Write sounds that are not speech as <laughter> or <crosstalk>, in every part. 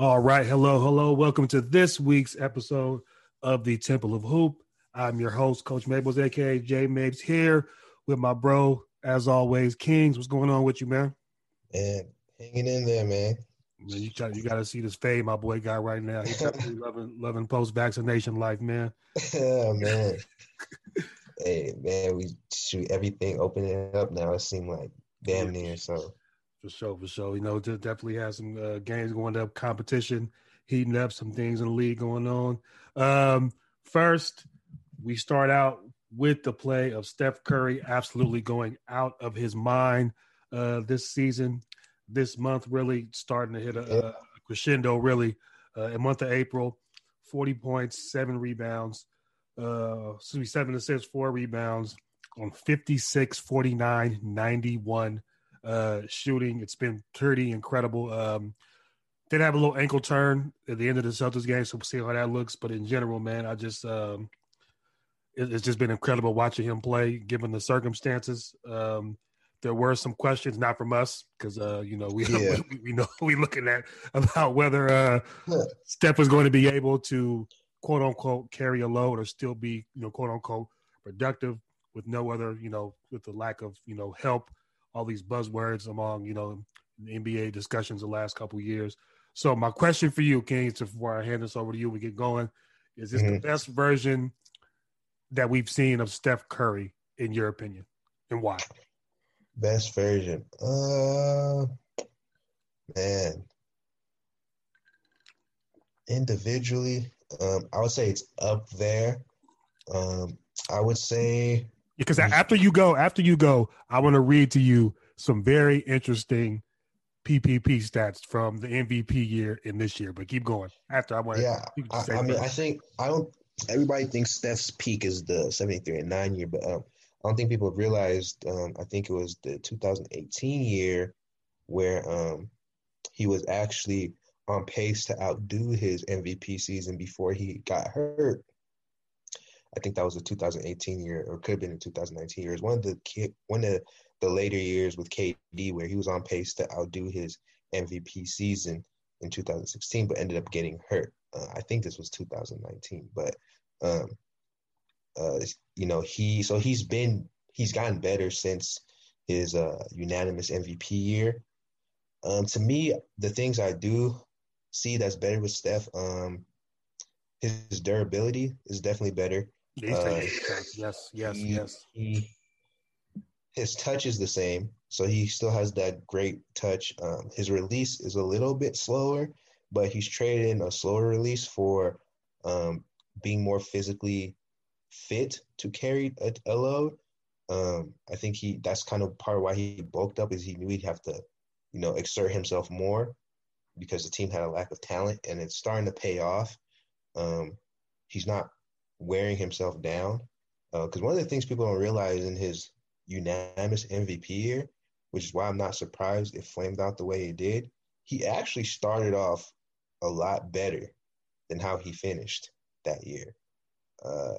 All right. Hello, hello. Welcome to this week's episode of the Temple of Hoop. I'm your host, Coach Mabels, aka Jay Mabes, here with my bro, as always, Kings. What's going on with you, man? Man, hanging in there, man. Man, you got you got to see this fade my boy got right now. He's <laughs> definitely loving loving post vaccination life, man. yeah, <laughs> oh, man. <laughs> hey, man, we shoot everything opening up now. It seemed like damn near so. For sure, for sure. You know, definitely has some uh, games going up, competition heating up, some things in the league going on. Um, first, we start out with the play of Steph Curry absolutely going out of his mind uh, this season, this month, really starting to hit a, a crescendo, really. Uh, in month of April, 40 points, seven rebounds, uh, excuse me, seven assists, four rebounds on 56, 49, 91 uh, shooting. It's been pretty incredible. Um, did have a little ankle turn at the end of the Celtics game, so we'll see how that looks. But in general, man, I just um, it, it's just been incredible watching him play, given the circumstances. Um, there were some questions, not from us, because uh, you know we, <laughs> yeah. we, we know we looking at about whether uh, <laughs> Steph was going to be able to quote unquote carry a load or still be you know quote unquote productive with no other you know with the lack of you know help all these buzzwords among you know NBA discussions the last couple years. So my question for you, King, before I hand this over to you, we get going, is this mm-hmm. the best version that we've seen of Steph Curry in your opinion, and why? Best version, uh, man. Individually, um, I would say it's up there. Um, I would say because after you go, after you go, I want to read to you some very interesting PPP stats from the MVP year in this year. But keep going. After I want, yeah, I, I mean, I think I don't. Everybody thinks Steph's peak is the seventy-three and nine year, but um, I don't think people have realized. Um, I think it was the 2018 year where um, he was actually on pace to outdo his MVP season before he got hurt. I think that was the 2018 year, or could have been the 2019 year. It was one of the one of the later years with KD where he was on pace to outdo his MVP season in 2016, but ended up getting hurt. Uh, I think this was 2019, but um, uh, you know he so he's been he's gotten better since his uh, unanimous MVP year. Um, to me, the things I do see that's better with Steph, um, his durability is definitely better. Uh, yes, yes, he, yes. He, his touch is the same, so he still has that great touch. Um, his release is a little bit slower, but he's traded in a slower release for um, being more physically fit to carry a, a load. Um, I think he that's kind of part of why he bulked up is he knew he'd have to, you know, exert himself more because the team had a lack of talent, and it's starting to pay off. Um, he's not wearing himself down. Because uh, one of the things people don't realize in his unanimous MVP year, which is why I'm not surprised it flamed out the way it did, he actually started off a lot better than how he finished that year. Uh,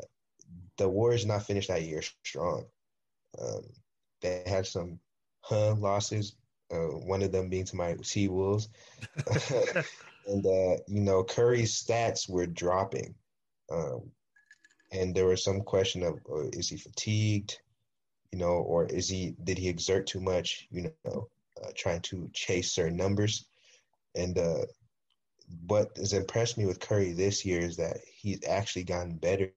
the Warriors not finished that year strong. Um, they had some huh losses. Uh, one of them being to my T-Wolves, <laughs> <laughs> and uh, you know Curry's stats were dropping, um, and there was some question of uh, is he fatigued, you know, or is he did he exert too much, you know, uh, trying to chase certain numbers, and uh, what has impressed me with Curry this year is that he's actually gotten better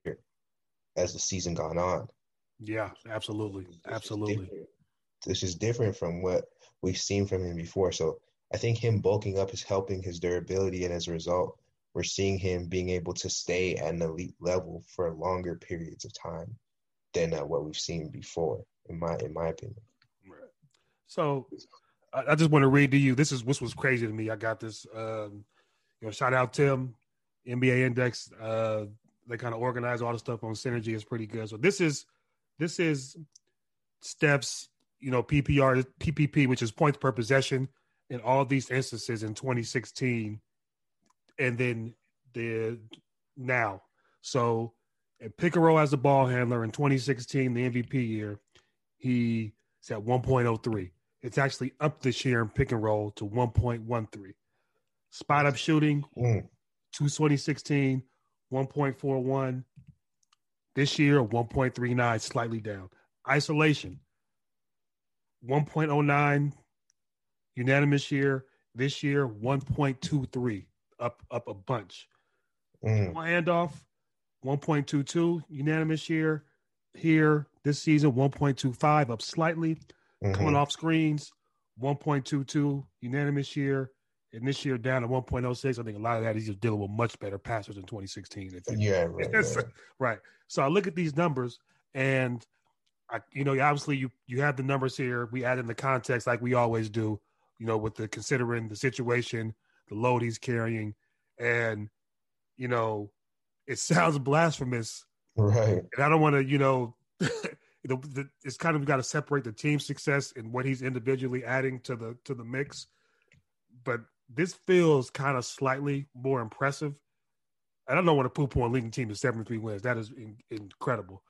as the season gone on. Yeah, absolutely, absolutely. This is different from what we've seen from him before. So I think him bulking up is helping his durability, and as a result, we're seeing him being able to stay at an elite level for longer periods of time than uh, what we've seen before, in my in my opinion. So I, just want to read to you. This is what was crazy to me. I got this. Um, you know, shout out Tim, NBA Index. Uh, they kind of organize all the stuff on synergy. It's pretty good. So this is this is Steph's you know PPR PPP, which is points per possession, in all these instances in 2016, and then the now. So, pick and roll as a ball handler in 2016, the MVP year, he's at 1.03. It's actually up this year in pick and roll to 1.13. Spot up shooting, mm. 2016, 1.41. This year, 1.39, slightly down. Isolation, 1.09 unanimous year. This year, 1.23, up up a bunch. Mm. Handoff, 1.22 unanimous year. Here this season, 1.25, up slightly. Mm-hmm. Coming off screens, 1.22 unanimous year. And this year down to 1.06. I think a lot of that is just dealing with much better passers in 2016. Yeah, right, <laughs> right. right. So I look at these numbers and I, you know, obviously you you have the numbers here. We add in the context like we always do, you know, with the considering the situation, the load he's carrying, and you know, it sounds blasphemous, right? And I don't want to, you know, <laughs> it's kind of got to separate the team success and what he's individually adding to the to the mix. But this feels kind of slightly more impressive. And I don't know what a poo poo on leading team to 73 wins. That is in, incredible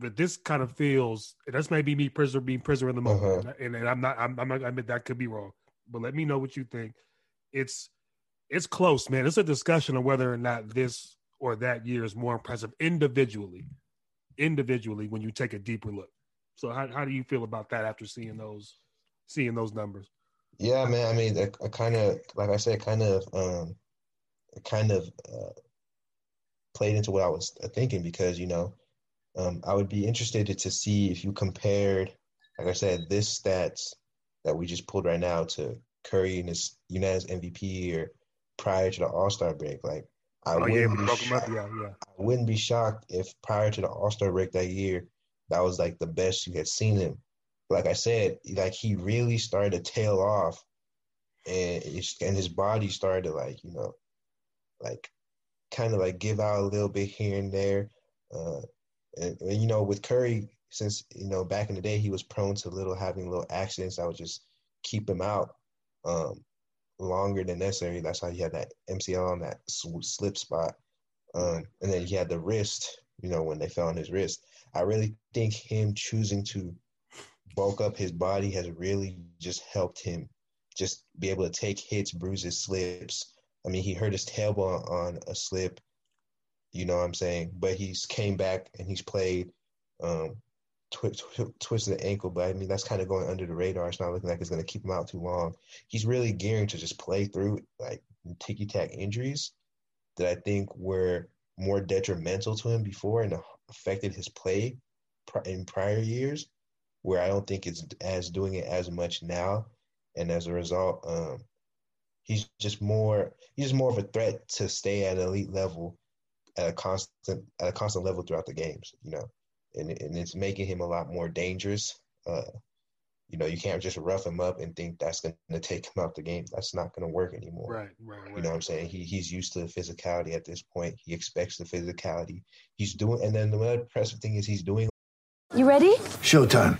but this kind of feels and that's maybe me prisoner being prisoner in the moment uh-huh. and, and, i'm not i'm, I'm not i admit that could be wrong but let me know what you think it's it's close man. It's a discussion of whether or not this or that year is more impressive individually individually when you take a deeper look. So how, how do you feel about that after seeing those seeing those numbers? Yeah man. I mean i, I kind of like i said kind of um kind of uh, played into what i was thinking because you know um, I would be interested to see if you compared, like I said, this stats that we just pulled right now to Curry and his unanimous MVP year prior to the All Star break. Like, I, oh, wouldn't yeah, be shocked, yeah, yeah. I wouldn't be shocked if prior to the All Star break that year, that was like the best you had seen him. Like I said, like he really started to tail off, and and his body started to like you know, like kind of like give out a little bit here and there. Uh, and, and, you know, with Curry, since you know back in the day he was prone to little having little accidents that would just keep him out um, longer than necessary. That's how he had that MCL on that slip spot, um, and then he had the wrist. You know, when they fell on his wrist, I really think him choosing to bulk up his body has really just helped him just be able to take hits, bruises, slips. I mean, he hurt his tailbone on a slip you know what I'm saying? But he's came back and he's played, um, twi- twi- twisted the ankle. But I mean, that's kind of going under the radar. It's not looking like it's going to keep him out too long. He's really gearing to just play through like ticky tack injuries that I think were more detrimental to him before and affected his play in prior years. Where I don't think it's as doing it as much now, and as a result, um, he's just more he's just more of a threat to stay at elite level at a constant at a constant level throughout the games. You know, and and it's making him a lot more dangerous. Uh, you know, you can't just rough him up and think that's going to take him out the game. That's not going to work anymore. Right, right, right. You know what I'm saying? He he's used to the physicality at this point. He expects the physicality. He's doing, and then the other impressive thing is he's doing. You ready? Showtime.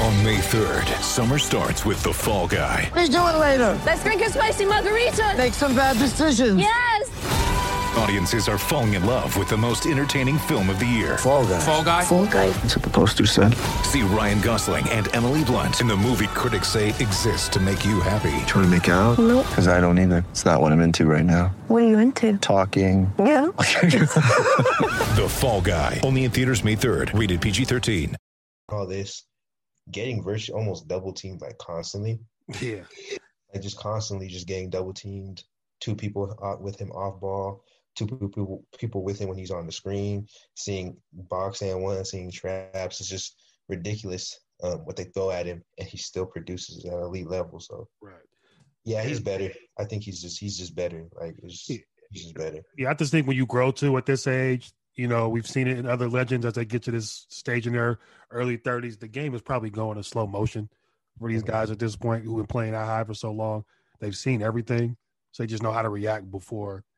On May 3rd, summer starts with The Fall Guy. Let's do it later. Let's drink a spicy margarita. Make some bad decisions. Yes. Audiences are falling in love with the most entertaining film of the year. Fall guy. Fall guy. Fall guy. That's what the poster said. See Ryan Gosling and Emily Blunt in the movie critics say exists to make you happy. Trying to make it out? Nope. Because I don't either. It's not what I'm into right now. What are you into? Talking. Yeah. <laughs> The Fall Guy. Only in theaters May 3rd. Rated PG-13. All this getting virtually almost double teamed like constantly, Yeah. like just constantly just getting double teamed. Two people with him off ball, two people people with him when he's on the screen, seeing box and one, seeing traps. It's just ridiculous um, what they throw at him, and he still produces at an elite level. So Right. yeah, he's better. I think he's just he's just better. Like it's, Yeah. he's just better. Yeah, I just think when you grow to at this age, you know, we've seen it in other legends as they get to this stage in their early 30s. The game is probably going in slow motion for these guys at this point who've been playing that high for so long. They've seen everything, so they just know how to react before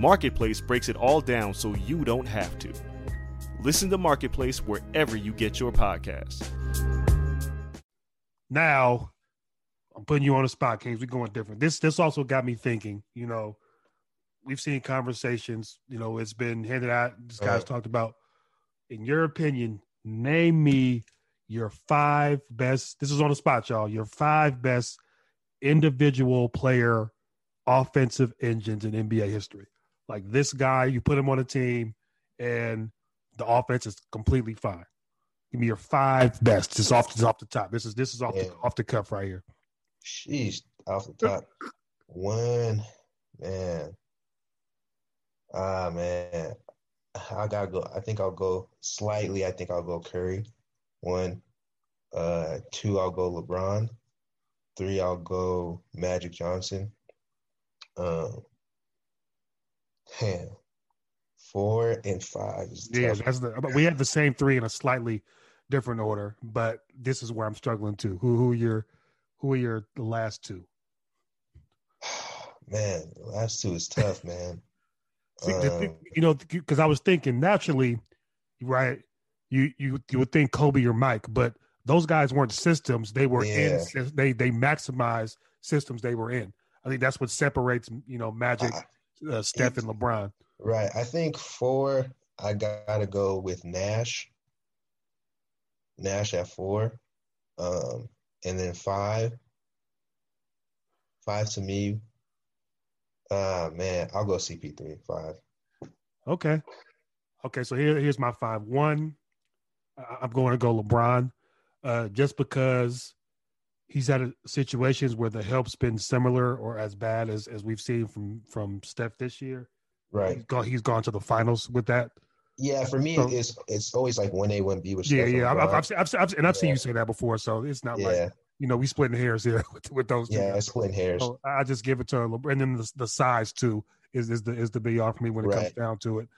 Marketplace breaks it all down so you don't have to. Listen to Marketplace wherever you get your podcasts. now I'm putting you on the spot, Kings. We're going different. This this also got me thinking. You know, we've seen conversations. You know, it's been handed out. This guy's Right. talked about. In your opinion, name me your five best. This is on the spot, y'all. Your five best individual player offensive engines in NBA history. Like this guy, you put him on a team, and the offense is completely fine. Give me your five best. Just off, just off the top. This is this is off the off the cuff right here. Sheesh, off the top. One, man. Ah, man. I gotta go. I think I'll go slightly. I think I'll go Curry. One. Uh, two, I'll go LeBron. Three, I'll go Magic Johnson. Um, man. Four and five is Yeah, tough. that's the. but We have the same three in a slightly different order, but this is where I'm struggling too. Who who your who are your the last two? <sighs> Man, the last two is tough, man. <laughs> See, Um, thing- you know, because I was thinking naturally, right? You you you would think Kobe or Mike, but those guys weren't systems. They were in. Yeah. sys- They they maximized systems they were in. I think that's what separates you know Magic, I- uh, Steph, and LeBron. Right. I think four, I gotta go with Nash. Nash at four. Um, and then five. Five to me. Ah man, I'll go CP3. Five. Okay. Okay, so here, here's my five. One, I'm going to go LeBron, uh, just because he's had a, situations where the help's been similar or as bad as as we've seen from from Steph this year. Right. He's gone. He's gone to the finals with that. Yeah, for me, So- it's it's always like one A, one B with Yeah, Steph yeah. I've, I've, I've, I've, and I've seen you say that before, so it's not like you know we splitting hairs here <laughs> with, with those yeah, it's splitting hairs. So I just give it to LeBron, and then the, the size too is is the is the big off for me when it comes down to it.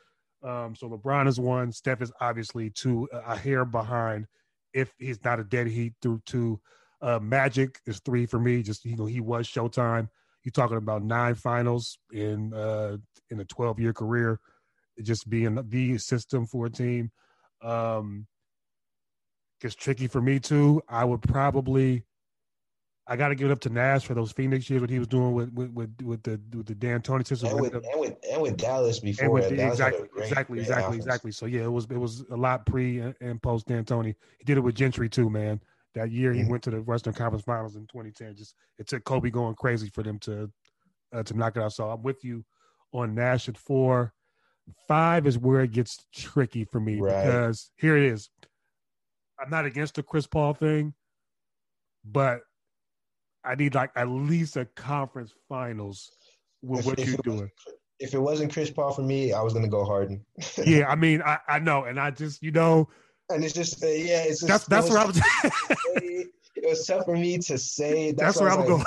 Um, so LeBron is one. Steph is obviously two, a a hair behind. If he's not a dead heat through two, uh, Magic is three for me. Just you know he was Showtime. You're talking about nine finals in uh in a 12 year career, just being the system for a team. Um, gets tricky for me too. I would probably I got to give it up to Nash for those Phoenix years, what he was doing with with with, with the with the D'Antoni system. And with, and with and with Dallas before with- Dallas exactly, great- exactly, great exactly, offense. exactly. So yeah, it was it was a lot pre and- and post D'Antoni. He did it with Gentry too, man. That year he Mhm. went to the Western Conference Finals in 2010. Just it took Kobe going crazy for them to uh, to knock it out. So I'm with you on Nash at four. Five is where it gets tricky for me Right. because here it is. I'm not against the Chris Paul thing, but I need like at least a conference finals with If- what if you're doing. If it wasn't Chris Paul for me, I was gonna go Harden. yeah, <laughs> I mean, I, I know, and I just, you know, and it's just uh, yeah, it's just that's that's what I was it was <laughs> tough for me to say. That's, where I'm going.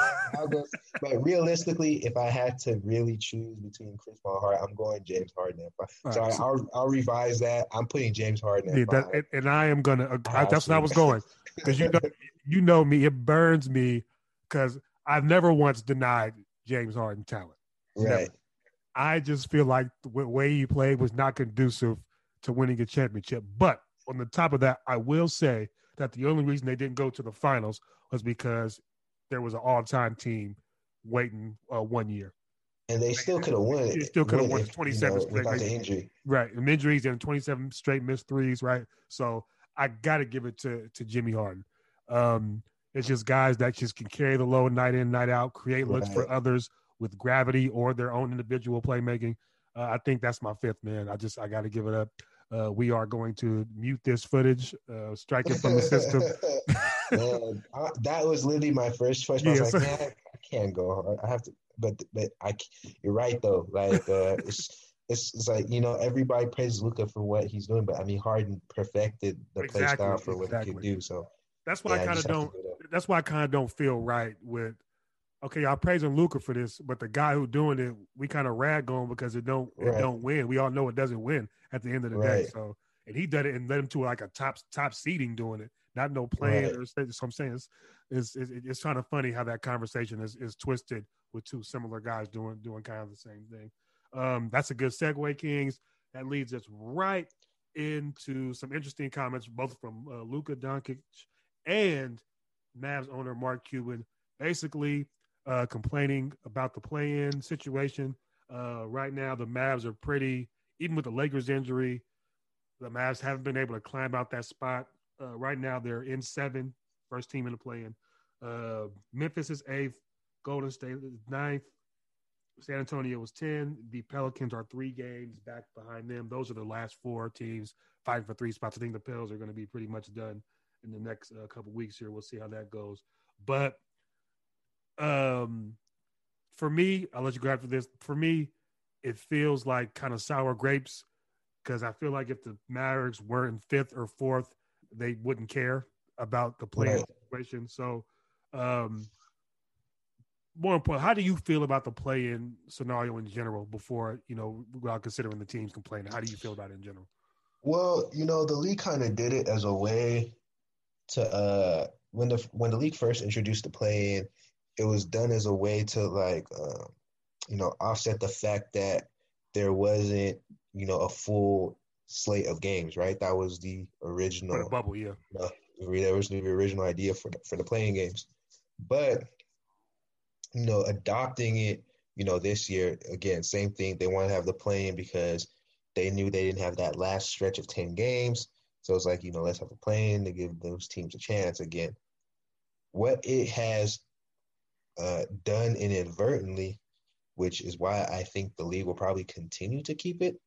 Go, but realistically, if I had to really choose between Chris Paul Harden, I'm going James Harden. So right. I'll, I'll revise that. I'm putting James Harden. Yeah, that, and, and, I am gonna. Uh, that's what I was going because you know, <laughs> you know me. It burns me because I've never once denied James Harden talent. Right. Never. I just feel like the way he played was not conducive to winning a championship. But on the top of that, I will say that the only reason they didn't go to the finals was because there was an all-time team waiting uh, one year. And they still could have won. They still could have won 27 you know, straight the injury. Right. And injuries and 27 straight missed threes, right? So I got to give it to, to Jimmy Harden. Um, it's just guys that just can carry the load night in, night out, create looks right. for others with gravity or their own individual playmaking. Uh, I think that's my fifth man. I just I got to give it up. Uh, we are going to mute this footage, uh, strike it from the system. <laughs> man, I, that was literally my first question. I was like, man, I can't go. I have to, but but I. You're right though. Like uh, <laughs> it's. It's, it's like you know everybody praises Luka for what he's doing, but I mean Harden perfected the exactly, play style for what exactly. he could do. So that's why yeah, I kind of don't. That's why I kind of don't feel right with okay, y'all praising Luka for this, but the guy who doing it, we kind of rag on because it don't right. it don't win. We all know it doesn't win at the end of the right. day. So and he did it and led him to like a top top seeding doing it, not no plan right. or so I'm saying it's, it's, it's, it's kind of funny how that conversation is, is twisted with two similar guys doing doing kind of the same thing. Um, that's a good segue, Kings. That leads us right into some interesting comments, both from uh, Luka Doncic and Mavs owner Mark Cuban. Basically, uh, complaining about the play-in situation. Uh, right now, the Mavs are pretty, even with the Lakers injury, the Mavs haven't been able to climb out that spot. Uh, right now, they're in seven, first team in the play-in. Uh, Memphis is eighth, Golden State is ninth, San Antonio was 10. The Pelicans are three games back behind them. Those are the last four teams fighting for three spots. I think the Pels are going to be pretty much done in the next uh, couple weeks here. We'll see how that goes. But um, for me, I'll let you go after this. For me, it feels like kind of sour grapes because I feel like if the Mavericks were in fifth or fourth, they wouldn't care about the play right. situation. So, um, more important, how do you feel about the play-in scenario in general before you know without considering the teams complaining? How do you feel about it in general? Well, you know, the league kind of did it as a way to uh when the when the league first introduced the play-in, it was done as a way to like uh, you know offset the fact that there wasn't you know a full slate of games right? That was the original the bubble yeah. uh, that was the original idea for for the play-in games. But you know adopting it you know this year again same thing. They want to have the play-in because they knew they didn't have that last stretch of 10 games. So it's like you know let's have a play-in to give those teams a chance again. What it has uh, done inadvertently, which is why I think the league will probably continue to keep it,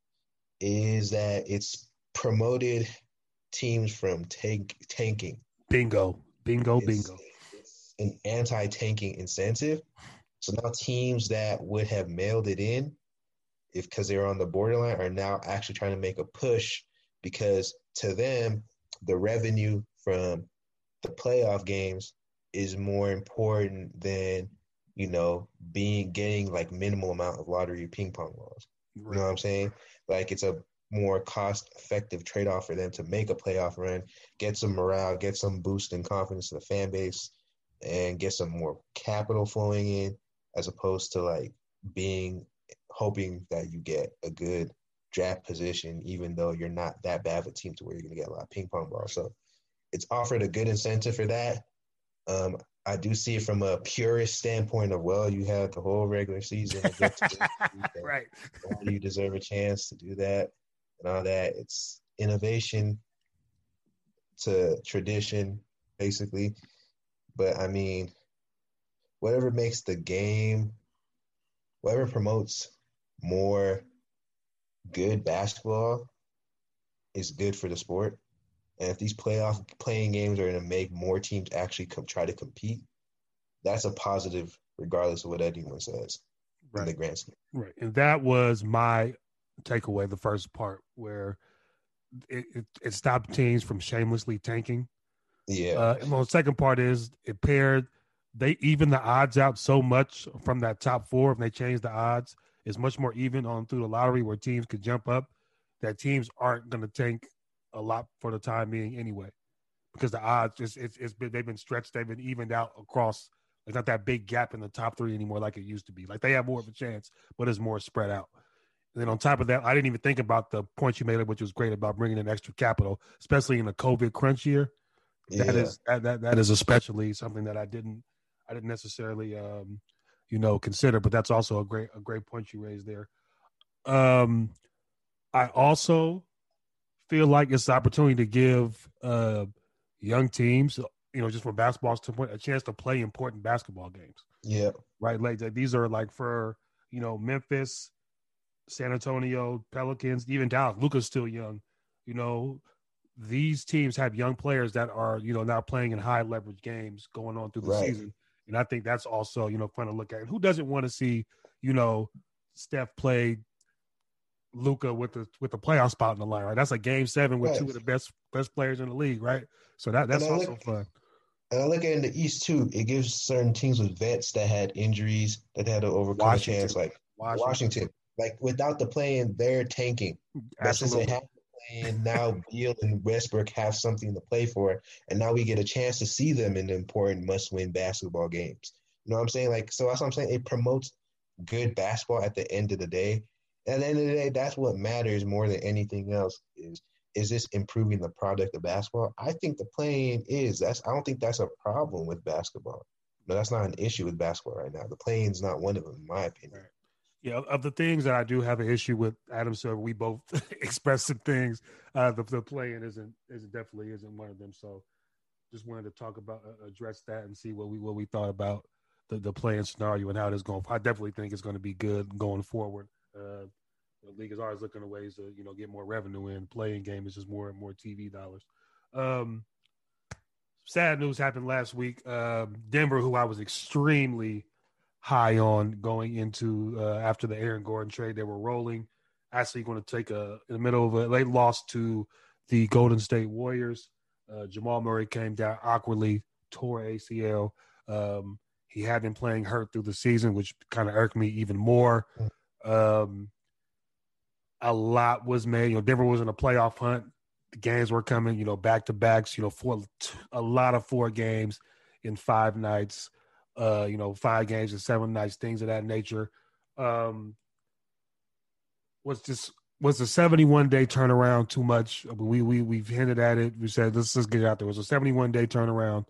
is that it's promoted teams from tank, tanking. Bingo, bingo, it's, bingo. It's an anti-tanking incentive. So now teams that would have mailed it in, if because they're on the borderline, are now actually trying to make a push because to them the revenue from the playoff games is more important than you know being getting like minimal amount of lottery ping pong balls. Right. You know what I'm saying? Like it's a more cost effective trade off for them to make a playoff run, get some morale, get some boost in confidence to the fan base, and get some more capital flowing in, as opposed to like being hoping that you get a good draft position, even though you're not that bad of a team to where you're going to get a lot of ping pong balls. So it's offered a good incentive for that. Um, I do see it from a purist standpoint of well, you had the whole regular season, <laughs> right? You deserve a chance to do that and all that. It's innovation to tradition, basically. But I mean, whatever makes the game, whatever promotes more good basketball is good for the sport. And if these playoff play-in games are going to make more teams actually come try to compete, that's a positive, regardless of what anyone says right. in the grand scheme. Right, and that was my takeaway. The first part where it, it, it stopped teams from shamelessly tanking. Yeah. Uh, and the second part is it paired. They even the odds out so much from that top four. If they change the odds, it's much more even on through the lottery where teams could jump up. That teams aren't going to tank a lot for the time being anyway, because the odds it's it's, it's been they've been stretched. They've been evened out across. It's not that big gap in the top three anymore like it used to be. Like they have more of a chance, but it's more spread out. And then on top of that, I didn't even think about the point you made, which was great about bringing in extra capital, especially in a COVID crunch year. That Yeah. is that, that that is especially something that I didn't I didn't necessarily um you know consider, but that's also a great a great point you raised there. Um I also feel like it's the opportunity to give uh young teams, you know, just from basketball standpoint, a chance to play important basketball games Yeah. right? Like these are like for you know Memphis, San Antonio, Pelicans, even Dallas. Luka's still young. You know, these teams have young players that are you know now playing in high leverage games going on through the Right. season, and I think that's also you know fun to look at. And who doesn't want to see you know Steph play Luka with the with the playoff spot in the line? Right, that's a game seven with two of the best best players in the league, right? So that that's also look- fun. And I look at it in the East too. It gives certain teams with vets that had injuries that had to overcome Washington. a chance, like Washington. Like without the play-in, they're tanking. But since they have the play-in, now Beal and Westbrook have something to play for, and now we get a chance to see them in the important must-win basketball games. You know what I'm saying? Like, so that's what I'm saying. It promotes good basketball at the end of the day. At the end of the day, that's what matters more than anything else. Is is this improving the product of basketball? I think the play-in is. That's. I don't think that's a problem with basketball. No, that's not an issue with basketball right now. The play-in is not one of them, in my opinion. Yeah, of the things that I do have an issue with Adam Silver, we both <laughs> expressed some things. Uh, the the play-in isn't isn't definitely isn't one of them. So, just wanted to talk about uh, address that and see what we what we thought about the the play-in scenario and how it is going. I definitely think it's going to be good going forward. Uh, the league is always looking at ways to you know get more revenue in. Play-in game is just more and more TV dollars. Um, sad news happened last week. Um, Denver, who I was extremely high on going into uh, after the Aaron Gordon trade. They were rolling. Actually, going to take a in the middle of a they lost to the Golden State Warriors. Uh, Jamal Murray came down awkwardly, tore ACL. Um, he had been playing hurt through the season, which kind of irked me even more. Um, a lot was made. You know, Denver was in a playoff hunt. The games were coming. You know, back to backs. You know, for a lot of four games in five nights uh, you know, five games and seven nights, things of that nature. Um, was just was the seventy one day turnaround too much? We we we've hinted at it. We said let's just get out there. Was a seventy one day turnaround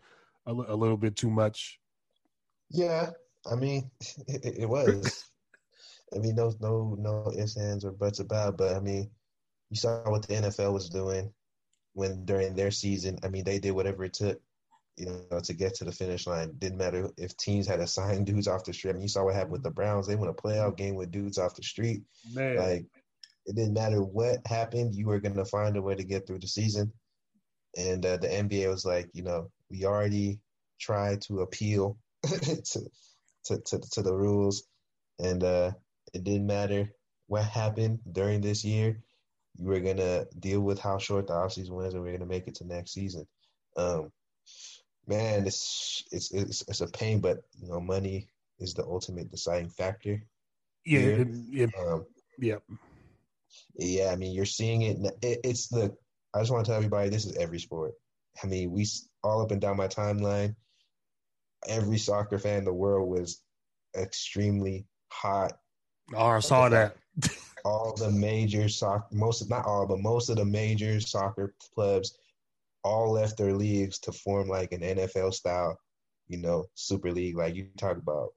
a, a little bit too much? Yeah, I mean, <laughs> it, it was. I mean, no, no, no ifs, ands, or buts about. But I mean, you saw what the NFL was doing when during their season. I mean, they did whatever it took, you know, to get to the finish line. Didn't matter if teams had assigned <laughs> dudes off the street. I mean, you saw what happened with the Browns. They won a playoff game with dudes off the street. Man, Like, it didn't matter what happened. You were gonna find a way to get through the season. And uh, the NBA was like, you know, we already tried to appeal <laughs> to, to to to the rules, and uh, it didn't matter what happened during this year. You were gonna deal with how short the offseason was, and we're gonna make it to next season. Um, man, it's it's it's it's a pain, but you know, money is the ultimate deciding factor. yeah, it, it, Um, yeah, yeah, I mean, you're seeing it. it. It's the. I just want to tell everybody, this is every sport. I mean, we all up and down my timeline. Every soccer fan in the world was extremely hot. Oh, I saw that. All the major soccer, most not all, but most of the major soccer clubs, all left their leagues to form like an NFL style, you know, Super League. Like you talk about,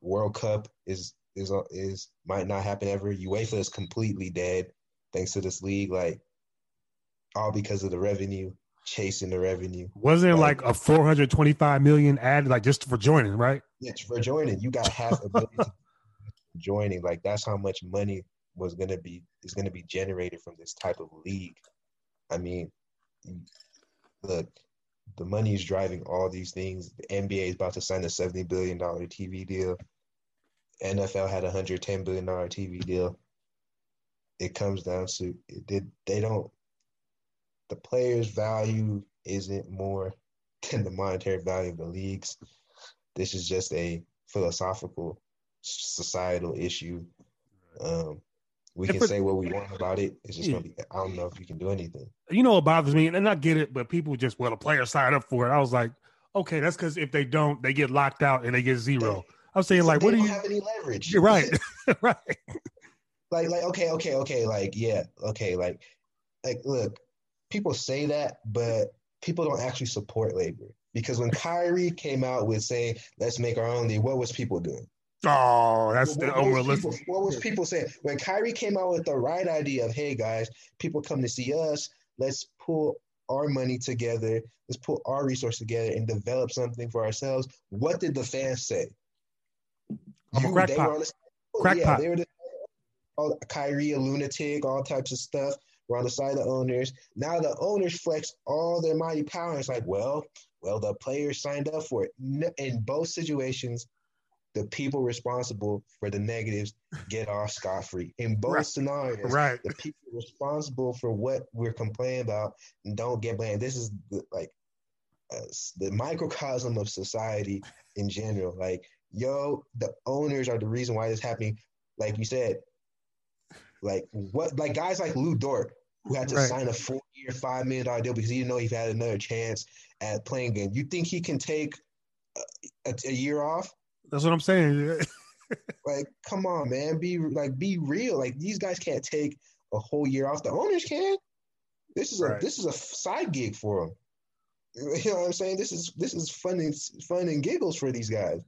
World Cup is is is might not happen ever. UEFA is completely dead thanks to this league. Like all because of the revenue, chasing the revenue. Wasn't it like a four hundred twenty five million ad like just for joining, right? It's for joining. You got half a billion <laughs> joining. Like that's how much money was gonna be is gonna be generated from this type of league. I mean, look, the money is driving all these things. The NBA is about to sign a seventy billion dollar TV deal. NFL had a hundred ten billion dollar TV deal. It comes down to it did they don't the players value isn't more <laughs> than the monetary value of the leagues. This is just a philosophical, societal issue. Um, we can say what we want about it. It's just gonna be. I don't know if you can do anything. You know what bothers me, and I get it, but people just well, a player signed up for it. I was like, okay, that's because if they don't, they get locked out and they get zero. I'm saying like, they what do you have any leverage? You're right, <laughs> <laughs> right. Like, like, okay, okay, okay, like, yeah, okay, like, like, look, people say that, but people don't actually support labor because when Kyrie came out with saying, "Let's make our own league," what was people doing? Oh, that's What- the unrealistic. people- What was people saying when Kyrie came out with the right idea of, "Hey guys, people come to see us. Let's pull our money together. Let's put our resources together and develop something for ourselves." What did the fans say? I'm a You- crackpot. they were on the- oh, Crackpot. Yeah, they were the, all, Kyrie a lunatic, all types of stuff. We're on the side of the owners. Now the owners flex all their mighty power. It's like, well, well, the players signed up for it. In both situations, the people responsible for the negatives get off scot free. In both Right. scenarios, Right. the people responsible for what we're complaining about don't get blamed. This is the, like uh, the microcosm of society in general. Like, yo, the owners are the reason why this is happening. Like you said, like what, like guys like Lu Dort who had to Right. sign a four-year, five million dollar deal because he didn't know he had another chance at playing again. You think he can take a, a, a year off? That's what I'm saying. <laughs> Like, come on, man, be like, be real. Like these guys can't take a whole year off. The owners can. This is a Right. this is a side gig for them. <laughs> You know what I'm saying? This is this is fun and fun and giggles for these guys.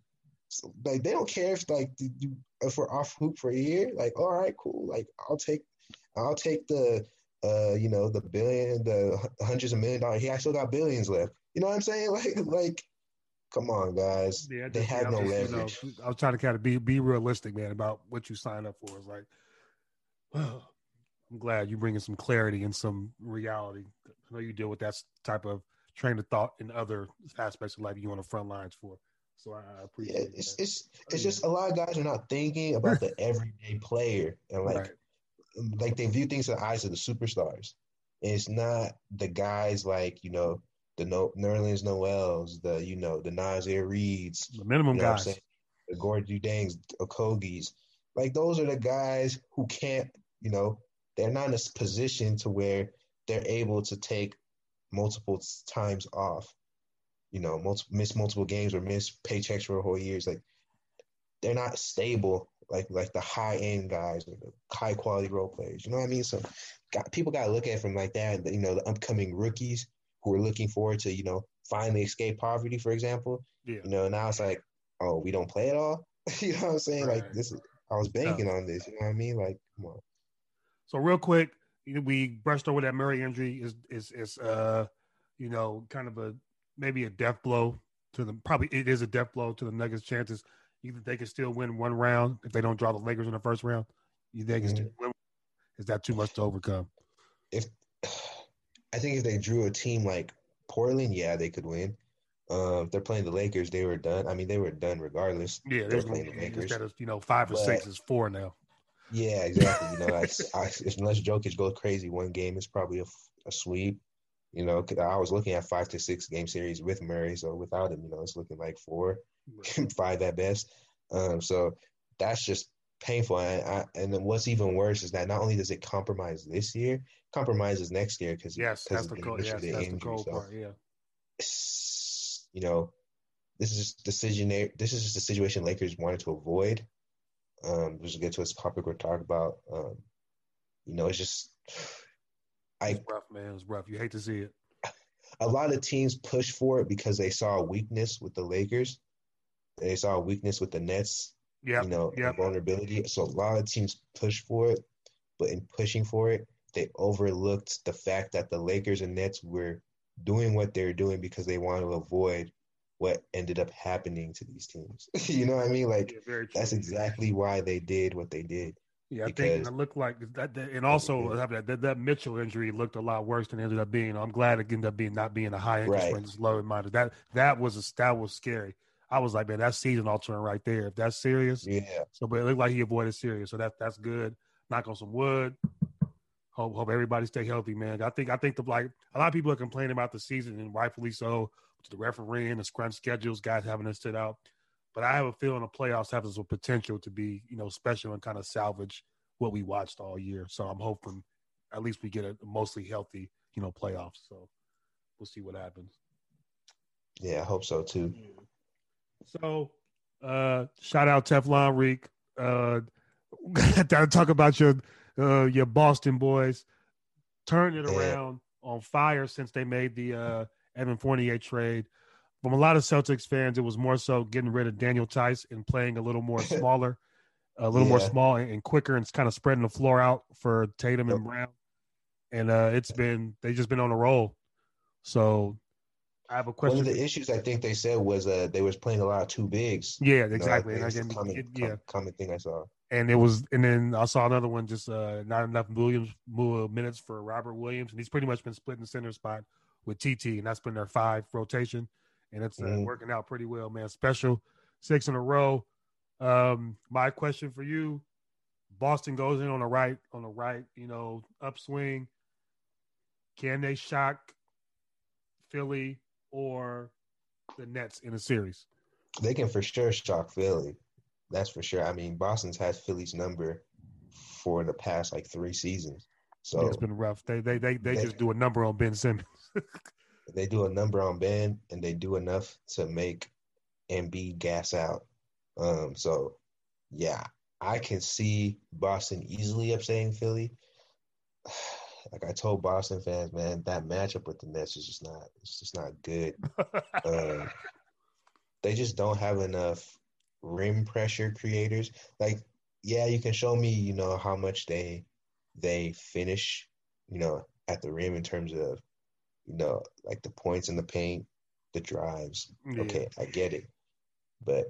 So, like they don't care if like you if we're off hoop for a year. Like, all right, cool. Like I'll take I'll take the uh you know the billion the hundreds of million dollars. He I still got billions left. You know what I'm saying? <laughs> Like like come on guys. Yeah, they have no leverage. You know, I was trying to kind of be be realistic, man, about what you signed up for. It's like, well, <sighs> I'm glad you're bringing some clarity and some reality. I know you deal with that type of train of thought in other aspects of life you on the front lines for. So I, I Yeah, appreciate it's that. it's oh, it's just a lot of guys are not thinking about the <laughs> everyday player and like Right. like they view things in the eyes of the superstars. And it's not the guys like you know the no Nerlens Noels, the you know the Nazir Reeds, the minimum you know guys. the Gorgui Diengs, Okogies. Like those are the guys who can't you know they're not in a position to where they're able to take multiple times off. You know, multiple, miss multiple games or miss paychecks for a whole year. It's like they're not stable like like the high end guys or the high quality role players. You know what I mean? So got, people got to look at it from like that. You know, the upcoming rookies who are looking forward to you know finally escape poverty, for example. Yeah. You know, now it's like, oh, we don't play at all. <laughs> you know what I'm saying? Like this is I was banking on this. You know what I mean? Like, come on. So real quick, we brushed over that Murray injury is is is uh you know kind of a maybe a death blow to the Probably it is a death blow to the Nuggets' chances. Either they can still win one round if they don't draw the Lakers in the first round. You think they can still win? Is that too much to overcome? If I think if they drew a team like Portland, yeah, they could win. Uh, if they're playing the Lakers, they were done. I mean, they were done regardless. Yeah, they're playing the Lakers. instead of you know five or But- six is four now. Yeah, exactly. You know, like, I, unless Jokic goes crazy one game, is probably a, a sweep. You know, I was looking at five to six game series with Murray, so without him, you know, it's looking like four, <laughs> five at best. Um, so that's just painful. And, I, and then what's even worse is that not only does it compromise this year, compromises next year because Yes, that's the cold. Yes, that's the cold so part. Yeah. you know, this is just decision. This is just a situation Lakers wanted to avoid. Um, just to get to this topic we're talking about. Um, you know, it's just I It's rough, man. It's rough. You hate to see it. <laughs> a lot of teams push for it because they saw a weakness with the Lakers. They saw a weakness with the Nets. Yeah. You know, Yep. vulnerability. So a lot of teams push for it, but in pushing for it, they overlooked the fact that the Lakers and Nets were doing what they're doing because they want to avoid what ended up happening to these teams. <laughs> you know what I mean? Like Yeah, that's exactly why they did what they did. Yeah, I think it looked like that, that and also that, that that Mitchell injury looked a lot worse than it ended up being. I'm glad it ended up being not being a high ankle Right. just low and minor. That that was a, that was scary. I was like, man, that's season altering right there. If that's serious, Yeah. so but it looked like he avoided serious, so that that's good. Knock on some wood. hope hope everybody stay healthy, man. I think I think the like a lot of people are complaining about the season and rightfully so, with the refereeing, the scrunch schedules, guys having to sit out. But I have a feeling the playoffs have the potential to be, you know, special and kind of salvage what we watched all year. So I'm hoping at least we get a mostly healthy, you know, playoffs. So we'll see what happens. Yeah, I hope so too. So uh shout out Teflon Reek. Uh <laughs> talk about your uh your Boston boys turning it Yeah. around on fire since they made the uh Evan Fournier trade. From a lot of Celtics fans, it was more so getting rid of Daniel Theis and playing a little more <laughs> smaller, a little more small and, and quicker, and kind of spreading the floor out for Tatum and Brown. And uh it's been they just been on a roll. So I have a question. One of the issues I think they said was uh they was playing a lot of two bigs. yeah, You know, exactly. And common, it- yeah, common thing I saw. and it was, and then I saw another one, just uh, not enough Williams uh, minutes for Robert Williams, and he's pretty much been split in the center spot with TT, and that's been their five rotation, and it's uh, Mhm. working out pretty well, man. Special six in a row. Um, my question for you: Boston goes in on the right, on the right, you know, upswing. Can they shock Philly or the Nets in a series? They can for sure shock Philly. That's for sure. I mean, Boston's had Philly's number for the past like three seasons. So it's been rough. They they they, they They- just do a number on Ben Simmons. <laughs> they do a number on Ben and they do enough to make Embiid gas out. Um, so yeah, I can see Boston easily upsetting Philly. <sighs> Like I told Boston fans, man, that matchup with the Nets is just not it's just not good. Um, <laughs> they just don't have enough rim pressure creators. Like, yeah, you can show me, you know, how much they they finish, you know, at the rim in terms of, you know, like the points in the paint, the drives. Yeah. Okay, I get it. But